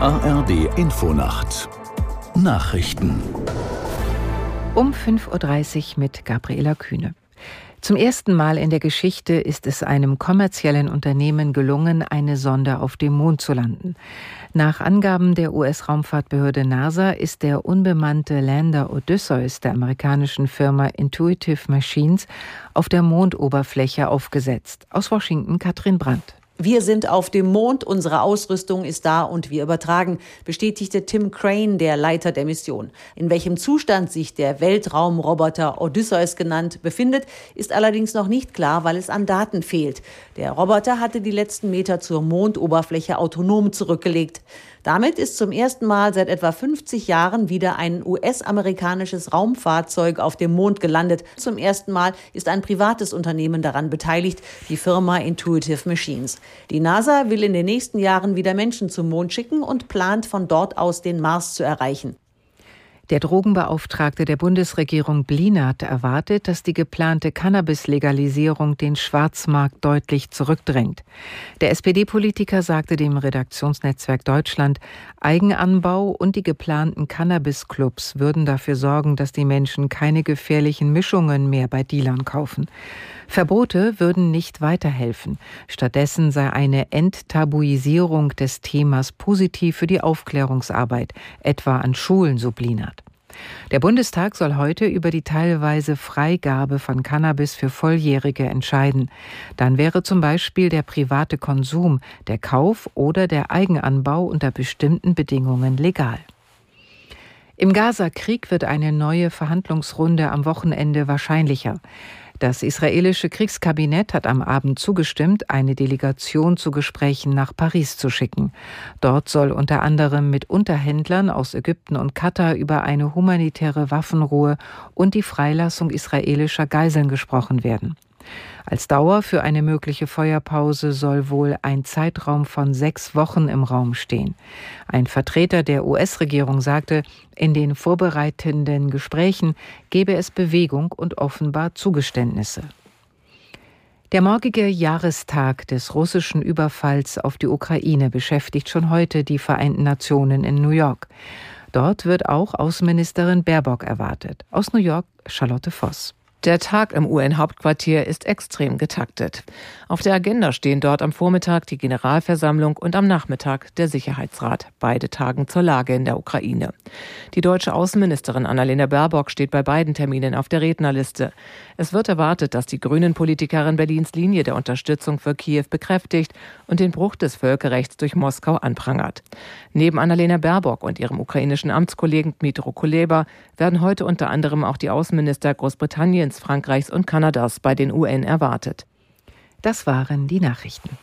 ARD Infonacht Nachrichten um 5.30 Uhr mit Gabriela Kühne. Zum ersten Mal in der Geschichte ist es einem kommerziellen Unternehmen gelungen, eine Sonde auf dem Mond zu landen. Nach Angaben der US-Raumfahrtbehörde NASA ist der unbemannte Lander Odysseus der amerikanischen Firma Intuitive Machines auf der Mondoberfläche aufgesetzt. Aus Washington Katrin Brandt. Wir sind auf dem Mond, unsere Ausrüstung ist da und wir übertragen, bestätigte Tim Crane, der Leiter der Mission. In welchem Zustand sich der Weltraumroboter Odysseus genannt befindet, ist allerdings noch nicht klar, weil es an Daten fehlt. Der Roboter hatte die letzten Meter zur Mondoberfläche autonom zurückgelegt. Damit ist zum ersten Mal seit etwa 50 Jahren wieder ein US-amerikanisches Raumfahrzeug auf dem Mond gelandet. Zum ersten Mal ist ein privates Unternehmen daran beteiligt, die Firma Intuitive Machines. Die NASA will in den nächsten Jahren wieder Menschen zum Mond schicken und plant von dort aus den Mars zu erreichen. Der Drogenbeauftragte der Bundesregierung Blinert erwartet, dass die geplante Cannabis-Legalisierung den Schwarzmarkt deutlich zurückdrängt. Der SPD-Politiker sagte dem Redaktionsnetzwerk Deutschland, Eigenanbau und die geplanten Cannabis-Clubs würden dafür sorgen, dass die Menschen keine gefährlichen Mischungen mehr bei Dealern kaufen. Verbote würden nicht weiterhelfen. Stattdessen sei eine Enttabuisierung des Themas positiv für die Aufklärungsarbeit, etwa an Schulen, so Blinert. Der Bundestag soll heute über die teilweise Freigabe von Cannabis für Volljährige entscheiden. Dann wäre zum Beispiel der private Konsum, der Kauf oder der Eigenanbau unter bestimmten Bedingungen legal. Im Gaza-Krieg wird eine neue Verhandlungsrunde am Wochenende wahrscheinlicher. Das israelische Kriegskabinett hat am Abend zugestimmt, eine Delegation zu Gesprächen nach Paris zu schicken. Dort soll unter anderem mit Unterhändlern aus Ägypten und Katar über eine humanitäre Waffenruhe und die Freilassung israelischer Geiseln gesprochen werden. Als Dauer für eine mögliche Feuerpause soll wohl ein Zeitraum von sechs Wochen im Raum stehen. Ein Vertreter der US-Regierung sagte, in den vorbereitenden Gesprächen gebe es Bewegung und offenbar Zugeständnisse. Der morgige Jahrestag des russischen Überfalls auf die Ukraine beschäftigt schon heute die Vereinten Nationen in New York. Dort wird auch Außenministerin Baerbock erwartet. Aus New York Charlotte Voss. Der Tag im UN-Hauptquartier ist extrem getaktet. Auf der Agenda stehen dort am Vormittag die Generalversammlung und am Nachmittag der Sicherheitsrat. Beide tagen zur Lage in der Ukraine. Die deutsche Außenministerin Annalena Baerbock steht bei beiden Terminen auf der Rednerliste. Es wird erwartet, dass die Grünen-Politikerin Berlins Linie der Unterstützung für Kiew bekräftigt und den Bruch des Völkerrechts durch Moskau anprangert. Neben Annalena Baerbock und ihrem ukrainischen Amtskollegen Dmitro Kuleba werden heute unter anderem auch die Außenminister Großbritanniens Frankreichs und Kanadas bei den UN erwartet. Das waren die Nachrichten.